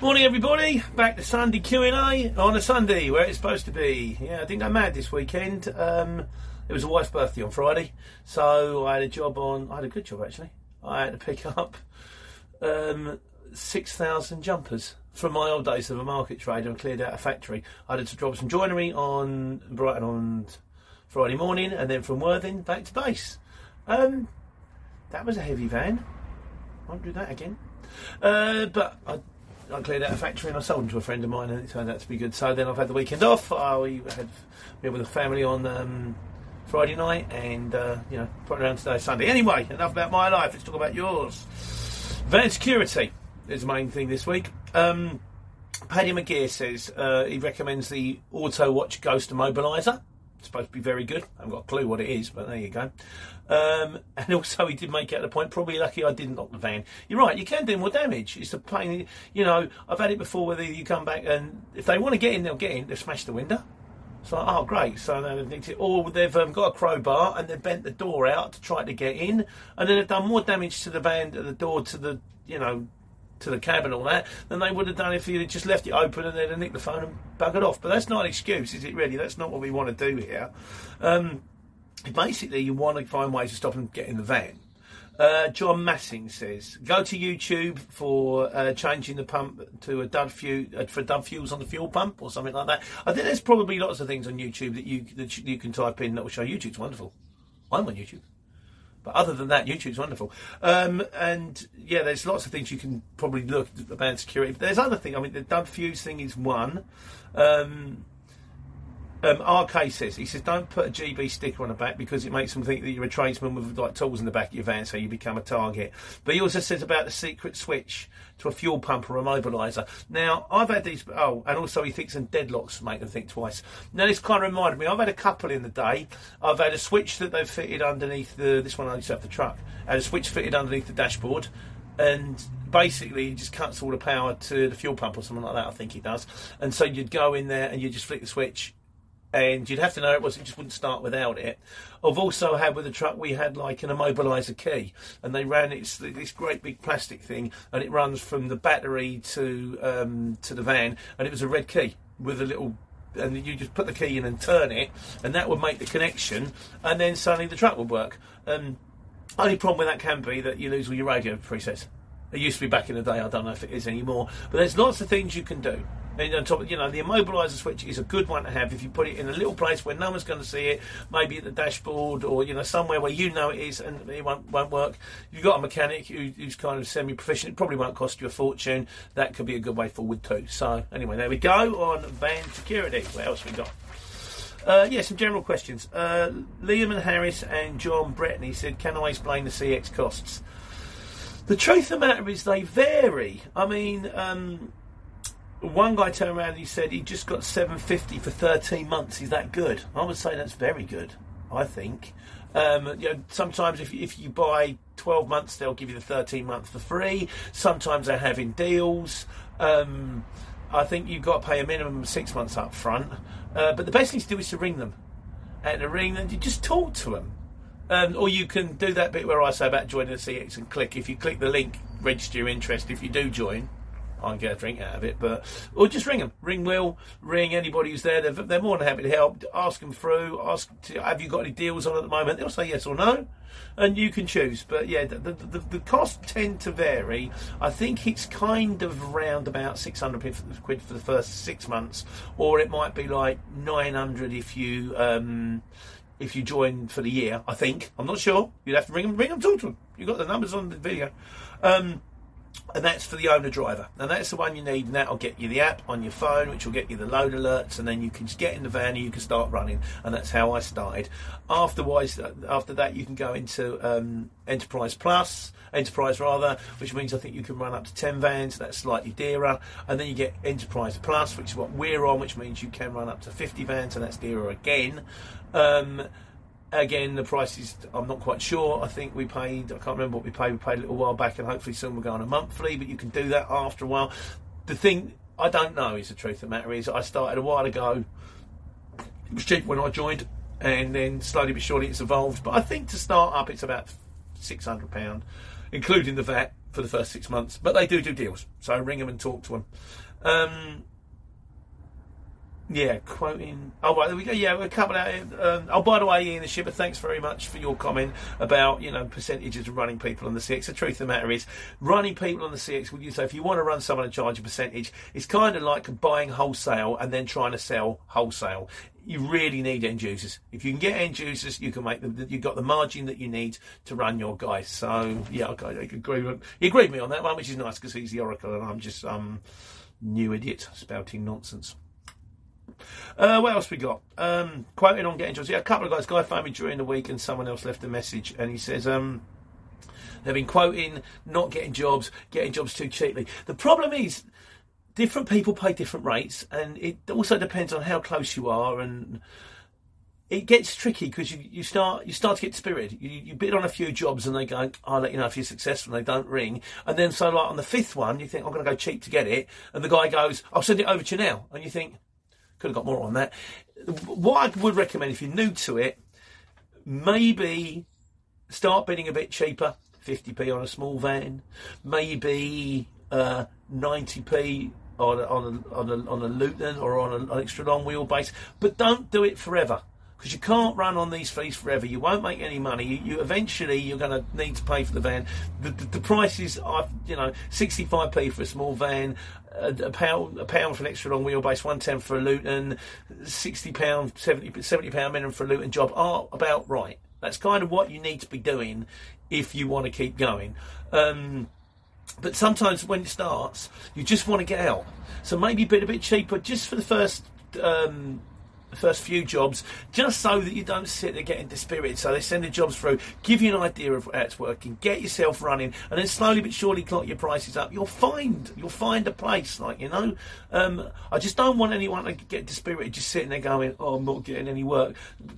Morning, everybody. Back to Sunday Q and A on a Sunday where it's supposed to be. Yeah, I didn't go mad this weekend. Um, it was a wife's birthday on Friday, so I had a job on. I had a good job actually. I had to pick up um, six thousand jumpers from my old days of a market trader and cleared out a factory. I had to drop some joinery on Brighton on Friday morning, and then from Worthing back to base. Um, that was a heavy van. Won't do that again. Uh, but I I cleared out a factory and I sold them to a friend of mine, and it turned out to be good. So then I've had the weekend off. I had been with the family on um, Friday night, and uh, you know, put around today Sunday. Anyway, enough about my life. Let's talk about yours. Van security is the main thing this week. Um, Paddy McGear says uh, he recommends the Auto Watch Ghost Immobiliser. It's supposed to be very good. I haven't got a clue what it is, but there you go. Um, and also, he did make it at the point. Probably lucky I didn't knock the van. You're right. You can do more damage. It's the pain. You know, I've had it before. Whether you come back and if they want to get in, they'll get in. They've smashed the window. So oh great. So they've it. Or they've um, got a crowbar and they've bent the door out to try to get in, and then they've done more damage to the van, to the door, to the you know to the cab and all that than they would have done if you'd just left it open and have nicked the phone and buggered off. But that's not an excuse, is it really? That's not what we want to do here. Um, basically, you want to find ways to stop them getting the van. Uh, John Massing says, go to YouTube for uh, changing the pump to a dud fuel uh, for dud fuels on the fuel pump or something like that. I think there's probably lots of things on YouTube that you that you can type in that will show. YouTube's wonderful. I'm on YouTube. But other than that, YouTube's wonderful. Um, and yeah, there's lots of things you can probably look about security. But there's other things. I mean, the Dub fuse thing is one. Um, um, RK says he says don't put a GB sticker on the back because it makes them think that you're a tradesman with like tools in the back of your van, so you become a target. But he also says about the secret switch to a fuel pump or a mobiliser. Now I've had these. Oh, and also he thinks and deadlocks make them think twice. Now this kind of reminded me. I've had a couple in the day. I've had a switch that they've fitted underneath the. This one I used to have the truck. Had a switch fitted underneath the dashboard, and basically just cuts all the power to the fuel pump or something like that. I think it does. And so you'd go in there and you just flick the switch and you'd have to know it was. It just wouldn't start without it. I've also had with the truck we had like an immobiliser key, and they ran it's this great big plastic thing, and it runs from the battery to um, to the van, and it was a red key with a little. And you just put the key in and turn it, and that would make the connection, and then suddenly the truck would work. Um, only problem with that can be that you lose all your radio presets. It used to be back in the day. I don't know if it is anymore. But there's lots of things you can do. And on top, of, you know, the immobiliser switch is a good one to have if you put it in a little place where no one's going to see it, maybe at the dashboard or you know somewhere where you know it is and it won't, won't work. You've got a mechanic who, who's kind of semi-proficient, it probably won't cost you a fortune. That could be a good way forward too. So anyway, there we go on van security. What else we got? Uh, yeah, some general questions. Uh, Liam and Harris and John Bretney said, "Can I explain the CX costs?" The truth of the matter is they vary. I mean, um, one guy turned around and he said he just got 750 for 13 months. Is that good? I would say that's very good. I think. Um, you know, sometimes if, if you buy 12 months, they'll give you the 13 months for free. Sometimes they're having deals. Um, I think you've got to pay a minimum of six months up front. Uh, but the best thing to do is to ring them. And to ring them, you just talk to them. Um, or you can do that bit where I say about joining the CX and click. If you click the link, register your interest. If you do join, I get a drink out of it. But or just ring them, ring Will, ring anybody who's there. They're, they're more than happy to help. Ask them through. Ask, to, have you got any deals on at the moment? They'll say yes or no, and you can choose. But yeah, the the, the, the costs tend to vary. I think it's kind of around about six hundred quid for the first six months, or it might be like nine hundred if you. Um, if you join for the year. I think I'm not sure. You'd have to ring them, ring them, talk to them. You've got the numbers on the video. Um, and that's for the owner driver. And that's the one you need, and that'll get you the app on your phone, which will get you the load alerts, and then you can get in the van and you can start running. And that's how I started. Afterwards, uh, after that, you can go into um, Enterprise Plus, Enterprise rather, which means I think you can run up to 10 vans, that's slightly dearer. And then you get Enterprise Plus, which is what we're on, which means you can run up to 50 vans, and that's dearer again. Um, Again, the prices, I'm not quite sure. I think we paid, I can't remember what we paid, we paid a little while back, and hopefully soon we'll go on a monthly, but you can do that after a while. The thing I don't know is the truth of the matter is, I started a while ago, it was cheap when I joined, and then slowly but surely it's evolved. But I think to start up, it's about £600, including the VAT for the first six months, but they do do deals. So ring them and talk to them. Um, yeah, quoting. Oh, right, there we go. Yeah, a couple of. Um, oh, by the way, Ian the Shipper, thanks very much for your comment about you know percentages of running people on the CX. The truth of the matter is, running people on the CX. Would you say if you want to run someone and charge a percentage, it's kind of like buying wholesale and then trying to sell wholesale. You really need end users. If you can get end users, you can make them. You've got the margin that you need to run your guys. So yeah, okay, I agree. With, he agreed with me on that one, which is nice because he's the oracle and I'm just um new idiot spouting nonsense. Uh, what else we got? Um, quoting on getting jobs. Yeah, a couple of guys. Guy phoned me during the week, and someone else left a message, and he says um, they've been quoting not getting jobs, getting jobs too cheaply. The problem is different people pay different rates, and it also depends on how close you are and. It gets tricky because you, you start you start to get spirited. You, you bid on a few jobs and they go, "I'll let you know if you're successful." And they don't ring, and then so like on the fifth one, you think, "I'm going to go cheap to get it," and the guy goes, "I'll send it over to you now," and you think, could have got more on that. What I would recommend if you're new to it, maybe start bidding a bit cheaper, 50p on a small van, maybe uh, 90p on a, on a, on a, on a Luton or on an extra long wheelbase, but don't do it forever because you can't run on these fees forever. You won't make any money. You, you eventually you're going to need to pay for the van. The, the, the prices are you know 65p for a small van, a, a, pound a pound for an extra long wheelbase, one ten for a Luton, 60 pound 70 70 pound minimum for a Luton job are about right. That's kind of what you need to be doing if you want to keep going. Um, but sometimes when it starts, you just want to get out. So maybe bid a bit cheaper just for the first um, first few jobs, just so that you don't sit there getting dispirited. So they send the jobs through, give you an idea of how it's working, get yourself running, and then slowly but surely clock your prices up. You'll find you'll find a place, like you know. Um, I just don't want anyone to get dispirited, just sitting there going, "Oh, I'm not getting any work."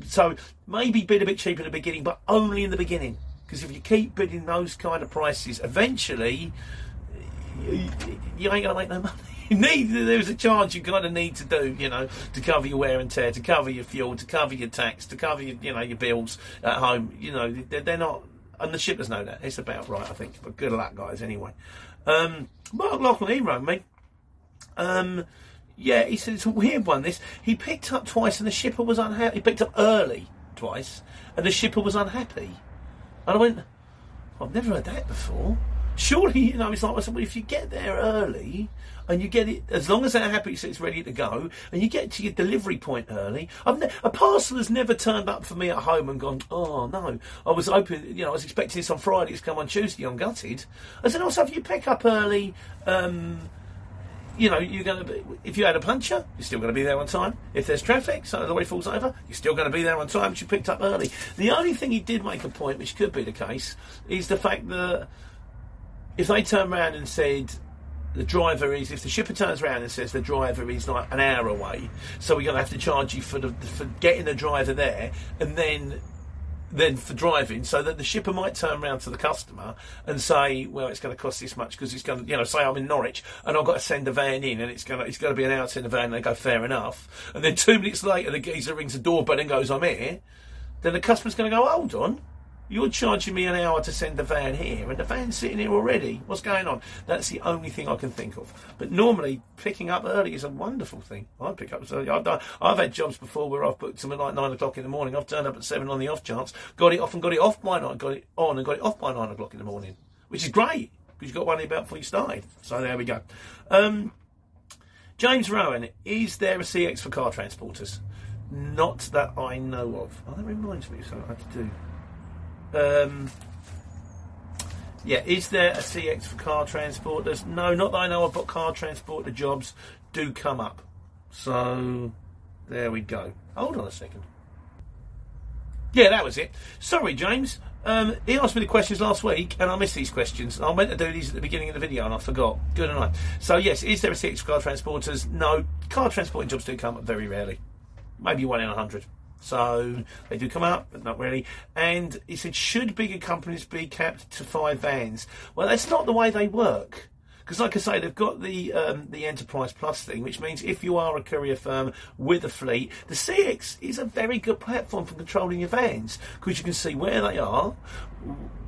So maybe bid a bit cheaper in the beginning, but only in the beginning. Because if you keep bidding those kind of prices, eventually you, you ain't gonna make no money you need there's a charge you kind of need to do, you know, to cover your wear and tear, to cover your fuel, to cover your tax, to cover your, you know, your bills at home. You know, they're, they're not, and the shippers know that. It's about right, I think. But good luck, guys. Anyway, um, Mark Lachlan, he wrote me. Um, yeah, he said it's a weird one. This he picked up twice, and the shipper was unhappy. He picked up early twice, and the shipper was unhappy. And I went, I've never heard that before. Surely, you know, it's like well, if you get there early and you get it as long as they're happy, so it's ready to go, and you get to your delivery point early. Ne- a parcel has never turned up for me at home and gone, oh no, I was hoping, you know, I was expecting this on Friday, it's come on Tuesday, I'm gutted. I said, also, if you pick up early, um, you know, you're going to be, if you had a puncher, you're still going to be there on time. If there's traffic, so the lorry falls over, you're still going to be there on time, which you picked up early. The only thing he did make a point, which could be the case, is the fact that if they turn around and said, the driver is if the shipper turns around and says the driver is like an hour away, so we're going to have to charge you for the for getting the driver there, and then then for driving, so that the shipper might turn around to the customer and say, "Well, it's going to cost this much because it's going to, you know, say I'm in Norwich and I've got to send a van in, and it's going to it's going to be an hour send a van." And they go, "Fair enough," and then two minutes later, the geezer rings the doorbell and goes, "I'm here." Then the customer's going to go, "Hold on." You're charging me an hour to send the van here, and the van's sitting here already. What's going on? That's the only thing I can think of. But normally, picking up early is a wonderful thing. I pick up early. I've, done, I've had jobs before where I've booked them at like nine o'clock in the morning. I've turned up at seven on the off chance, got it off and got it off by nine, got it on and got it off by nine o'clock in the morning, which is great because you've got one about before you started. So there we go. Um, James Rowan, is there a CX for car transporters? Not that I know of. Oh, that reminds me of something I had to do. Um, yeah, is there a CX for car transporters? No, not that I know of, but car transporter jobs do come up. So there we go. Hold on a second. Yeah, that was it. Sorry, James. Um, he asked me the questions last week, and I missed these questions. I meant to do these at the beginning of the video, and I forgot. Good enough. So yes, is there a CX for car transporters? No, car transporting jobs do come up very rarely. Maybe one in a hundred. So they do come up, but not really. And he said, should bigger companies be capped to five vans? Well, that's not the way they work. Because, like I say, they've got the um, the Enterprise Plus thing, which means if you are a courier firm with a fleet, the CX is a very good platform for controlling your vans because you can see where they are,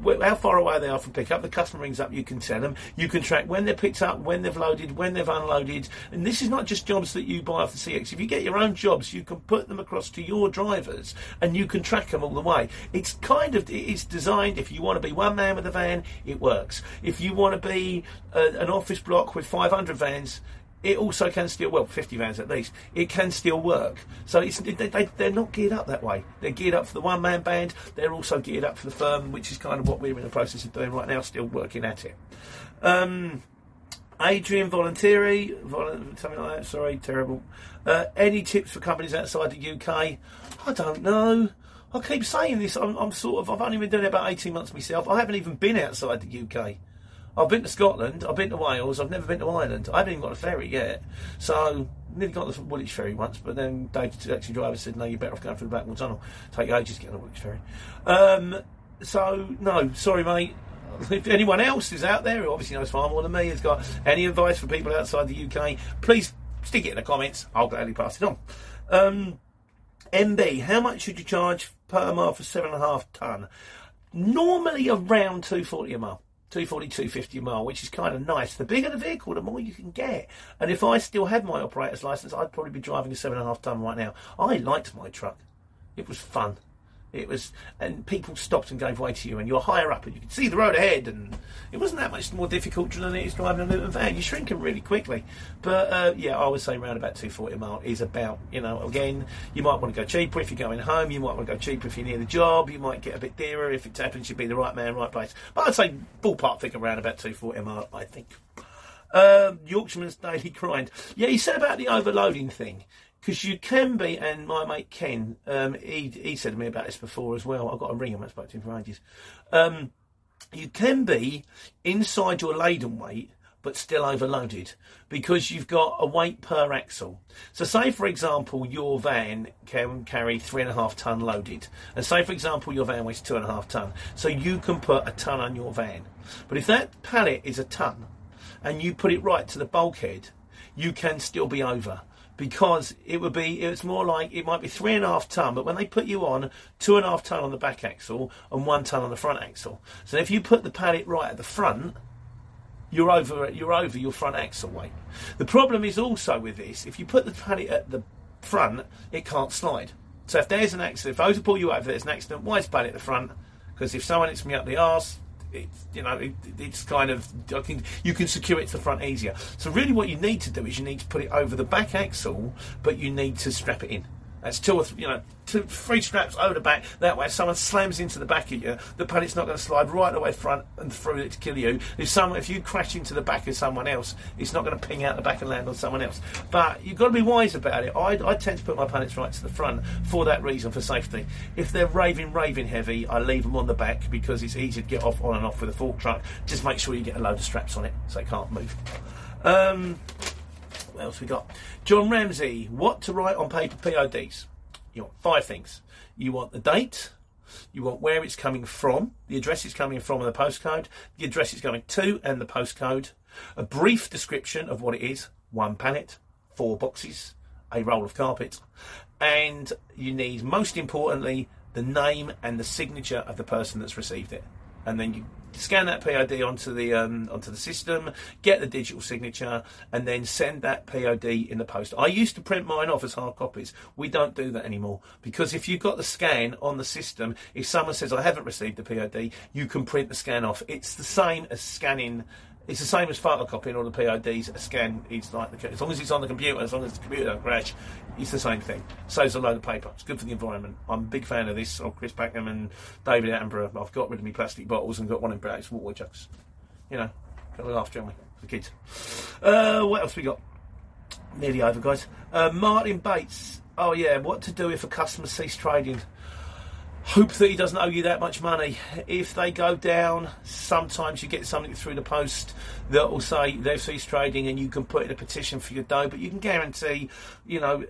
wh- how far away they are from pickup. The customer rings up, you can tell them. You can track when they're picked up, when they've loaded, when they've unloaded. And this is not just jobs that you buy off the CX. If you get your own jobs, you can put them across to your drivers and you can track them all the way. It's kind of it's designed. If you want to be one man with a van, it works. If you want to be uh, an office block with 500 vans, it also can still well 50 vans at least it can still work so it's, they, they, they're not geared up that way they're geared up for the one man band they're also geared up for the firm which is kind of what we're in the process of doing right now still working at it um, Adrian Volunteeri, something like that. Sorry, terrible. Uh, any tips for companies outside the UK? I don't know. I keep saying this. I'm, I'm, sort of. I've only been doing it about 18 months myself. I haven't even been outside the UK. I've been to Scotland. I've been to Wales. I've never been to Ireland. I haven't even got a ferry yet. So nearly got the Woolwich ferry once, but then David, the taxi driver, said, "No, you're better off going through the Blackwall Tunnel. Take ages to get on the Woolwich ferry." Um, so no, sorry, mate if anyone else is out there who obviously knows far more than me has got any advice for people outside the UK, please stick it in the comments. I'll gladly pass it on. Um, MB, how much should you charge per mile for seven and a half ton? Normally around 240 a mile. 240, 250 a mile, which is kind of nice. The bigger the vehicle, the more you can get. And if I still had my operator's license, I'd probably be driving a seven and a half ton right now. I liked my truck. It was fun. It was, and people stopped and gave way to you, and you're higher up, and you could see the road ahead, and it wasn't that much more difficult than it is driving a Luton van. You're shrinking really quickly, but uh, yeah, I would say around about 240 a mile is about. You know, again, you might want to go cheaper if you're going home. You might want to go cheaper if you're near the job. You might get a bit dearer if it happens to be the right man, right place. But I'd say ballpark figure around about 240 a mile. I think. Uh, Yorkshireman's daily grind. Yeah, he said about the overloading thing because you can be, and my mate Ken, um, he, he said to me about this before as well. I've got to ring him, I spoke to him for ages. Um, you can be inside your laden weight, but still overloaded because you've got a weight per axle. So, say for example, your van can carry three and a half ton loaded, and say for example, your van weighs two and a half ton, so you can put a ton on your van. But if that pallet is a ton and you put it right to the bulkhead, you can still be over because it would be it's more like it might be three and a half ton, but when they put you on two and a half ton on the back axle and one ton on the front axle. So if you put the pallet right at the front, you're over you're over your front axle weight. The problem is also with this, if you put the pallet at the front, it can't slide. So if there's an accident, if I was to pull you over, there's an accident, why is pallet at the front? Because if someone hits me up the arse, it's you know it, it's kind of I can, you can secure it to the front easier. So really, what you need to do is you need to put it over the back axle, but you need to strap it in. That's two or three, you know, two, three straps over the back. That way, if someone slams into the back of you, the pallet's not going to slide right away way front and through it to kill you. If someone, if you crash into the back of someone else, it's not going to ping out the back and land on someone else. But you've got to be wise about it. I, I tend to put my pallets right to the front for that reason, for safety. If they're raving, raving heavy, I leave them on the back because it's easy to get off on and off with a fork truck. Just make sure you get a load of straps on it so they can't move. Um, what else we got? John Ramsey, what to write on paper PODs? You want five things. You want the date, you want where it's coming from, the address it's coming from and the postcode, the address it's going to and the postcode, a brief description of what it is, one pallet, four boxes, a roll of carpet, and you need, most importantly, the name and the signature of the person that's received it. And then you scan that POD onto the um, onto the system, get the digital signature, and then send that POD in the post. I used to print mine off as hard copies. We don't do that anymore because if you've got the scan on the system, if someone says I haven't received the POD, you can print the scan off. It's the same as scanning it's the same as photocopying all the PIDs. A scan, it's like the, as long as it's on the computer, as long as the computer don't crash, it's the same thing. Saves a load of paper. It's good for the environment. I'm a big fan of this. Of Chris Packham and David Attenborough. I've got rid of my plastic bottles and got one in Brita water jugs. You know, got a laugh, don't for kids. Uh, what else we got? Nearly over, guys. Uh, Martin Bates. Oh yeah, what to do if a customer cease trading? Hope that he doesn't owe you that much money. If they go down, sometimes you get something through the post that will say they've ceased trading and you can put in a petition for your dough, but you can guarantee, you know,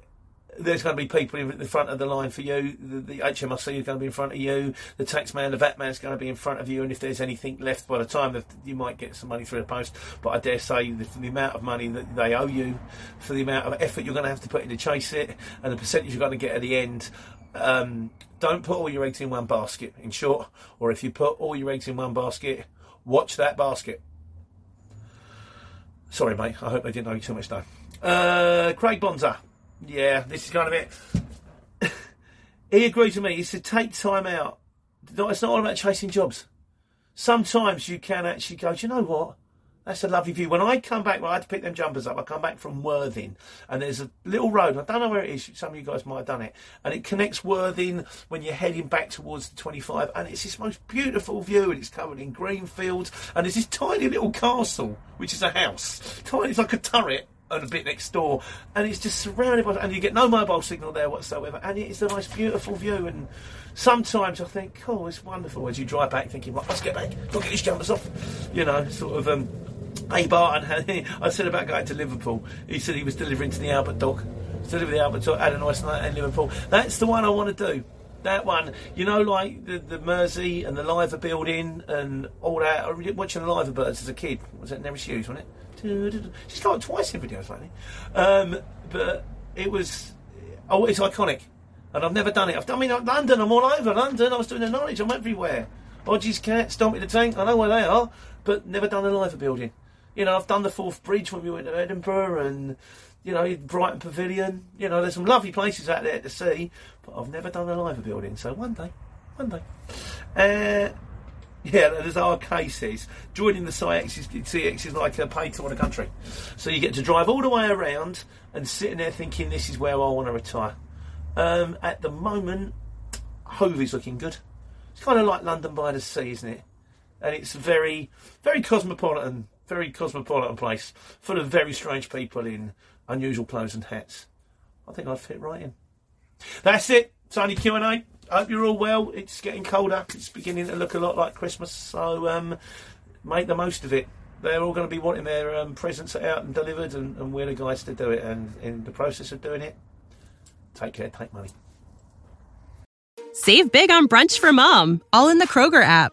there's going to be people in the front of the line for you. The, HMRC is going to be in front of you. The taxman, the VAT man is going to be in front of you. And if there's anything left by the time that you might get some money through the post, but I dare say the, the amount of money that they owe you, for the amount of effort you're going to have to put in to chase it, and the percentage you're going to get at the end. Um, don't put all your eggs in one basket. In short, or if you put all your eggs in one basket, watch that basket. Sorry, mate. I hope I didn't owe you too much time. Uh, Craig Bonza. Yeah, this is kind of it. he agrees with me. He said, take time out. It's not all about chasing jobs. Sometimes you can actually go, do you know what? That's a lovely view. When I come back, when I had to pick them jumpers up, I come back from Worthing, and there's a little road. I don't know where it is. Some of you guys might have done it, and it connects Worthing when you're heading back towards the 25. And it's this most beautiful view, and it's covered in green fields. And there's this tiny little castle, which is a house. Tiny, it's like a turret and a bit next door, and it's just surrounded by, and you get no mobile signal there whatsoever, and it's a nice, beautiful view. And sometimes I think, oh, it's wonderful as you drive back, thinking, right, let's get back, go get these jumpers off, you know, sort of. Um, Hey Barton, I said about going to Liverpool. He said he was delivering to the Albert Dock. Deliver the Albert Dock. Had a nice night in Liverpool. That's the one I want to do. That one, you know, like the, the Mersey and the Liver building and all that. I was watching the Liver birds as a kid. Was it Nerys Hughes, wasn't it? She's got it twice in videos lately. Um, but it was, oh, it's iconic. And I've never done it. I've done, I mean, London, I'm all over London. I was doing the knowledge, I'm everywhere. Odgie's Cat, Stompy the Tank, I know where they are, but never done the Liver building. You know, I've done the Forth Bridge when we went to Edinburgh and, you know, Brighton Pavilion. You know, there's some lovely places out there to see, but I've never done a live building. So one day, one day. Uh, yeah, there's our cases. Joining the CX is, CX is like a pay tour of the country. So you get to drive all the way around and sitting there thinking, this is where I want to retire. Um, at the moment, Hove is looking good. It's kind of like London by the sea, isn't it? And it's very, very cosmopolitan very cosmopolitan place, full of very strange people in unusual clothes and hats. I think I'd fit right in. That's it. Only Q and A. Hope you're all well. It's getting colder. It's beginning to look a lot like Christmas. So um, make the most of it. They're all going to be wanting their um, presents out and delivered, and, and we're the guys to do it. And in the process of doing it, take care, take money. Save big on brunch for mom, all in the Kroger app.